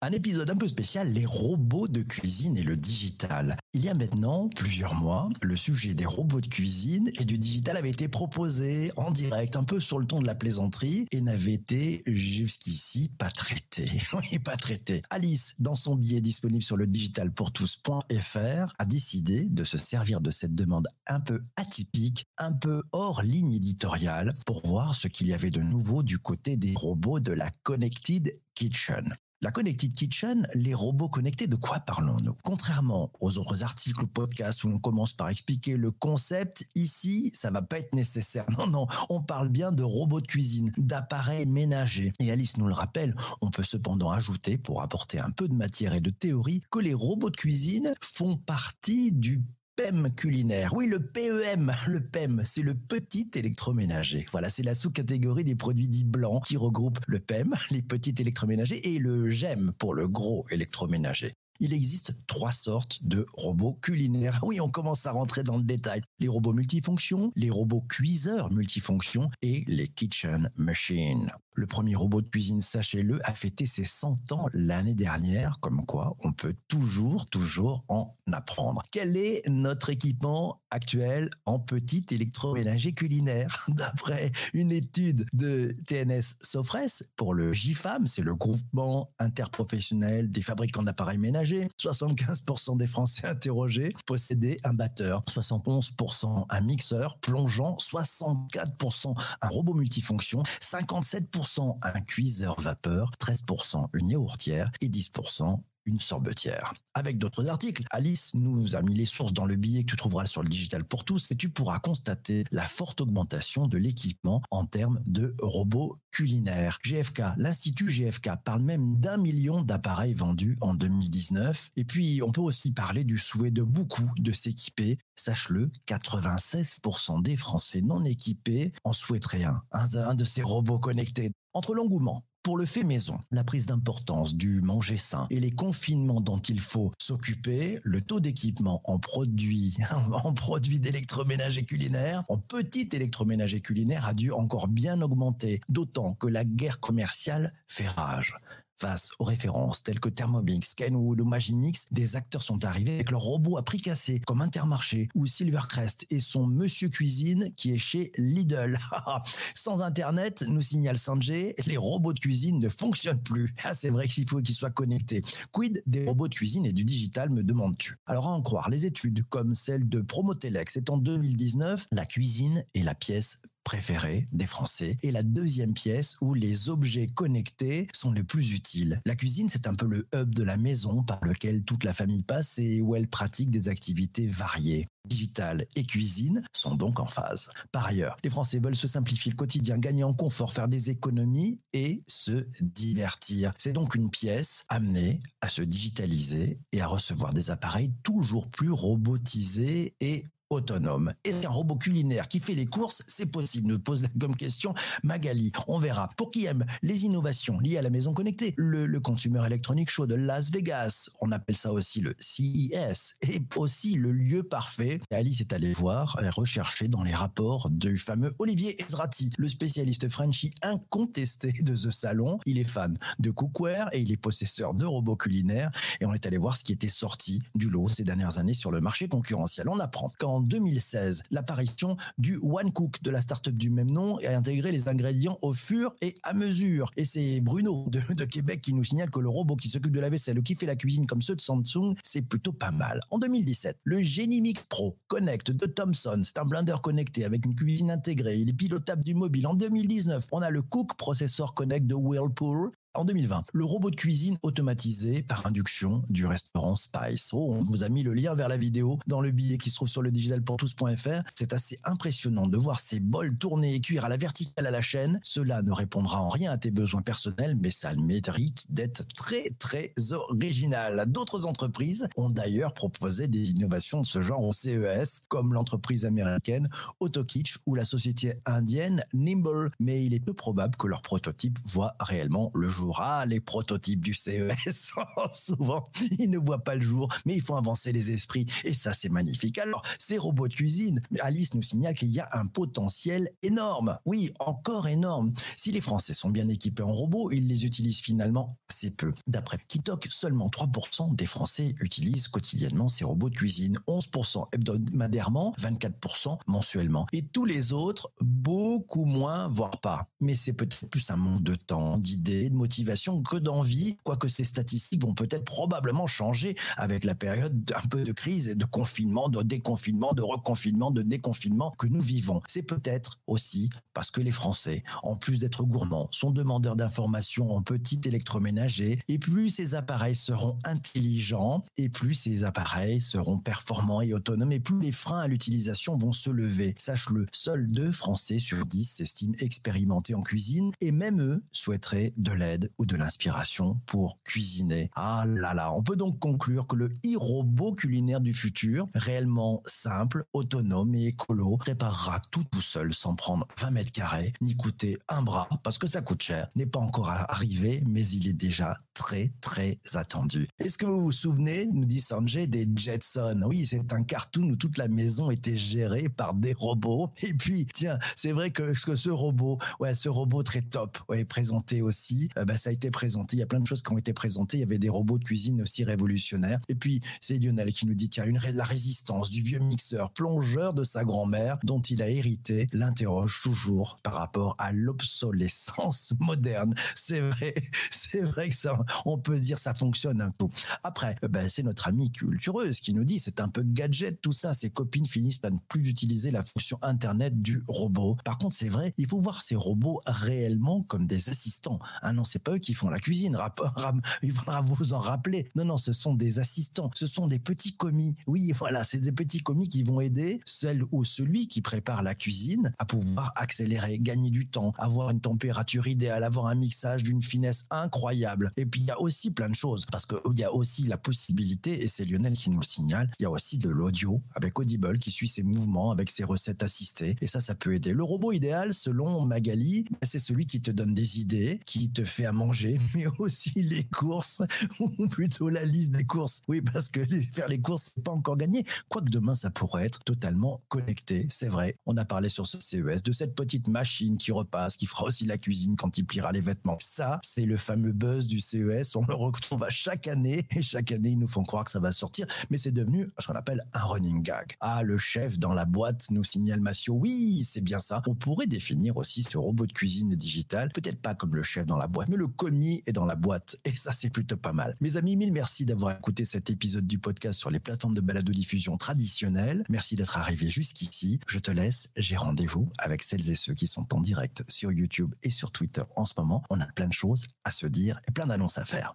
Un épisode un peu spécial, les robots de cuisine et le digital. Il y a maintenant plusieurs mois, le sujet des robots de cuisine et du digital avait été proposé en direct, un peu sur le ton de la plaisanterie, et n'avait été jusqu'ici pas traité. Pas traité. Alice, dans son billet disponible sur le digitalpourtous.fr, a décidé de se servir de cette demande un peu atypique, un peu hors ligne éditoriale, pour voir ce qu'il y avait de nouveau du côté des robots de la Connected Kitchen. La Connected Kitchen, les robots connectés, de quoi parlons-nous? Contrairement aux autres articles ou podcasts où on commence par expliquer le concept, ici, ça va pas être nécessaire. Non, non, on parle bien de robots de cuisine, d'appareils ménagers. Et Alice nous le rappelle, on peut cependant ajouter, pour apporter un peu de matière et de théorie, que les robots de cuisine font partie du PEM culinaire. Oui, le PEM, le PEM, c'est le petit électroménager. Voilà, c'est la sous-catégorie des produits dits blancs qui regroupe le PEM, les petits électroménagers, et le GEM pour le gros électroménager. Il existe trois sortes de robots culinaires. Oui, on commence à rentrer dans le détail. Les robots multifonctions, les robots cuiseurs multifonctions et les kitchen machines. Le premier robot de cuisine, sachez-le, a fêté ses 100 ans l'année dernière, comme quoi on peut toujours, toujours en apprendre. Quel est notre équipement actuel en petit électroménager culinaire D'après une étude de TNS Sofres. Pour le GIFAM, c'est le groupement interprofessionnel des fabricants d'appareils ménagers, 75% des Français interrogés possédaient un batteur, 71% un mixeur, plongeant, 64% un robot multifonction, 57% un cuiseur vapeur, 13% une yaourtière et 10% une sorbetière. Avec d'autres articles, Alice nous a mis les sources dans le billet que tu trouveras sur le digital pour tous et tu pourras constater la forte augmentation de l'équipement en termes de robots culinaires. GFK, l'Institut GFK parle même d'un million d'appareils vendus en 2019. Et puis, on peut aussi parler du souhait de beaucoup de s'équiper. Sache-le, 96% des Français non équipés en souhaiteraient un, un de ces robots connectés. Entre l'engouement pour le fait maison, la prise d'importance du manger sain et les confinements dont il faut s'occuper, le taux d'équipement en produits, en produits d'électroménager culinaire, en petit électroménager culinaire a dû encore bien augmenter, d'autant que la guerre commerciale fait rage. Face aux références telles que Thermomix, Kenwood ou Magimix, des acteurs sont arrivés avec leurs robots à prix cassé, comme Intermarché ou Silvercrest et son Monsieur Cuisine qui est chez Lidl. Sans Internet, nous signale Sanjay, les robots de cuisine ne fonctionnent plus. Ah, c'est vrai qu'il faut qu'ils soient connectés. Quid des robots de cuisine et du digital, me demandes-tu? Alors à en croire, les études comme celle de Promotelex, c'est en 2019, la cuisine est la pièce préférée des Français et la deuxième pièce où les objets connectés sont les plus utiles. La cuisine, c'est un peu le hub de la maison par lequel toute la famille passe et où elle pratique des activités variées. Digital et cuisine sont donc en phase. Par ailleurs, les Français veulent se simplifier le quotidien, gagner en confort, faire des économies et se divertir. C'est donc une pièce amenée à se digitaliser et à recevoir des appareils toujours plus robotisés et autonome. Est-ce qu'un robot culinaire qui fait les courses, c'est possible Nous pose comme question Magali. On verra. Pour qui aime les innovations liées à la maison connectée, le, le Consumer Electronic Show de Las Vegas, on appelle ça aussi le CES, et aussi le lieu parfait. Alice est allée voir et rechercher dans les rapports du fameux Olivier Ezrati, le spécialiste Frenchy incontesté de ce salon. Il est fan de cookware et il est possesseur de robots culinaires. Et on est allé voir ce qui était sorti du lot ces dernières années sur le marché concurrentiel. On apprend quand en 2016 l'apparition du One Cook de la startup du même nom et a intégré les ingrédients au fur et à mesure. Et c'est Bruno de, Québec qui nous signale que le robot qui s'occupe de la vaisselle ou qui fait la cuisine comme ceux de Samsung, c'est plutôt pas mal. En 2017, le Genimic Pro Connect de Thomson, c'est un blender connecté avec une cuisine intégrée. Il est pilotable du mobile. En 2019, on a le Cook Processor Connect de Whirlpool en 2020, le robot de cuisine automatisé par induction du restaurant Spice. Oh, on vous a mis le lien vers la vidéo dans le billet qui se trouve sur le digitalpourtous.fr. C'est assez impressionnant de voir ces bols tourner et cuire à la verticale à la chaîne. Cela ne répondra en rien à tes besoins personnels, mais ça mérite d'être très très original. D'autres entreprises ont d'ailleurs proposé des innovations de ce genre au CES, comme l'entreprise américaine AutoKitch ou la société indienne Nimble, mais il est peu probable que leur prototype voit réellement le jour les prototypes du CES, souvent, ils ne voient pas le jour, mais il faut avancer les esprits. Et ça, c'est magnifique. Alors, ces robots de cuisine, Alice nous signale qu'il y a un potentiel énorme. Oui, encore énorme. Si les Français sont bien équipés en robots, ils les utilisent finalement assez peu. D'après Kitok, seulement 3% des Français utilisent quotidiennement ces robots de cuisine. 11% hebdomadairement, 24% mensuellement. Et tous les autres, beaucoup moins, voire pas. Mais c'est peut-être plus un manque de temps, d'idées, de motivation que d'envie, quoique ces statistiques vont peut-être probablement changer avec la période d'un peu de crise et de confinement, de déconfinement, de reconfinement, de déconfinement que nous vivons. C'est peut-être aussi parce que les Français, en plus d'être gourmands, sont demandeurs d'informations en petit électroménager et plus ces appareils seront intelligents et plus ces appareils seront performants et autonomes et plus les freins à l'utilisation vont se lever. Sache-le, seuls deux Français sur dix s'estiment expérimentés en cuisine et même eux souhaiteraient de l'aide ou de l'inspiration pour cuisiner. Ah là là, on peut donc conclure que le e-robot culinaire du futur, réellement simple, autonome et écolo, préparera tout tout seul sans prendre 20 mètres carrés ni coûter un bras parce que ça coûte cher, n'est pas encore arrivé mais il est déjà très très attendu. Est-ce que vous vous souvenez, nous dit Sanjay, des Jetsons? Oui, c'est un cartoon où toute la maison était gérée par des robots. Et puis, tiens, c'est vrai que, ce robot, ouais, ce robot très top, ouais, présenté aussi, euh, bah, ça a été présenté. Il y a plein de choses qui ont été présentées. Il y avait des robots de cuisine aussi révolutionnaires. Et puis, c'est Lionel qui nous dit qu'il y a une, la résistance du vieux mixeur plongeur de sa grand-mère dont il a hérité l'interroge toujours par rapport à l'obsolescence moderne. C'est vrai, c'est vrai que ça, on peut dire ça fonctionne un peu. Après, euh, ben, c'est notre amie cultureuse qui nous dit c'est un peu gadget tout ça. Ses copines finissent par ne plus utiliser la fonction internet du robot. Par contre, c'est vrai, il faut voir ces robots réellement comme des assistants. Ah non, pas eux qui font la cuisine. il faudra vous en rappeler. Non, non, ce sont des assistants. Ce sont des petits commis. Oui, voilà, c'est des petits commis qui vont aider celle ou celui qui prépare la cuisine à pouvoir accélérer, gagner du temps, avoir une température idéale, avoir un mixage d'une finesse incroyable. Et puis il y a aussi plein de choses parce qu'il y a aussi la possibilité, et c'est Lionel qui nous le signale, il y a aussi de l'audio avec Audible qui suit ses mouvements avec ses recettes assistées. Et ça, ça peut aider. Le robot idéal, selon Magali, c'est celui qui te donne des idées, qui te fait à manger, mais aussi les courses, ou plutôt la liste des courses. Oui, parce que faire les courses, c'est pas encore gagné. Quoique demain, ça pourrait être totalement connecté. C'est vrai. On a parlé sur ce CES de cette petite machine qui repasse, qui fera aussi la cuisine quand il pliera les vêtements. Ça, c'est le fameux buzz du CES. On le retrouve à chaque année et chaque année, ils nous font croire que ça va sortir. Mais c'est devenu ce qu'on appelle un running gag. Ah, le chef dans la boîte nous signale Massio. Oui, c'est bien ça. On pourrait définir aussi ce robot de cuisine digital, peut-être pas comme le chef dans la boîte, mais le commis est dans la boîte. Et ça, c'est plutôt pas mal. Mes amis, mille merci d'avoir écouté cet épisode du podcast sur les plateformes de balado-diffusion traditionnelles. Merci d'être arrivé jusqu'ici. Je te laisse. J'ai rendez-vous avec celles et ceux qui sont en direct sur YouTube et sur Twitter en ce moment. On a plein de choses à se dire et plein d'annonces à faire.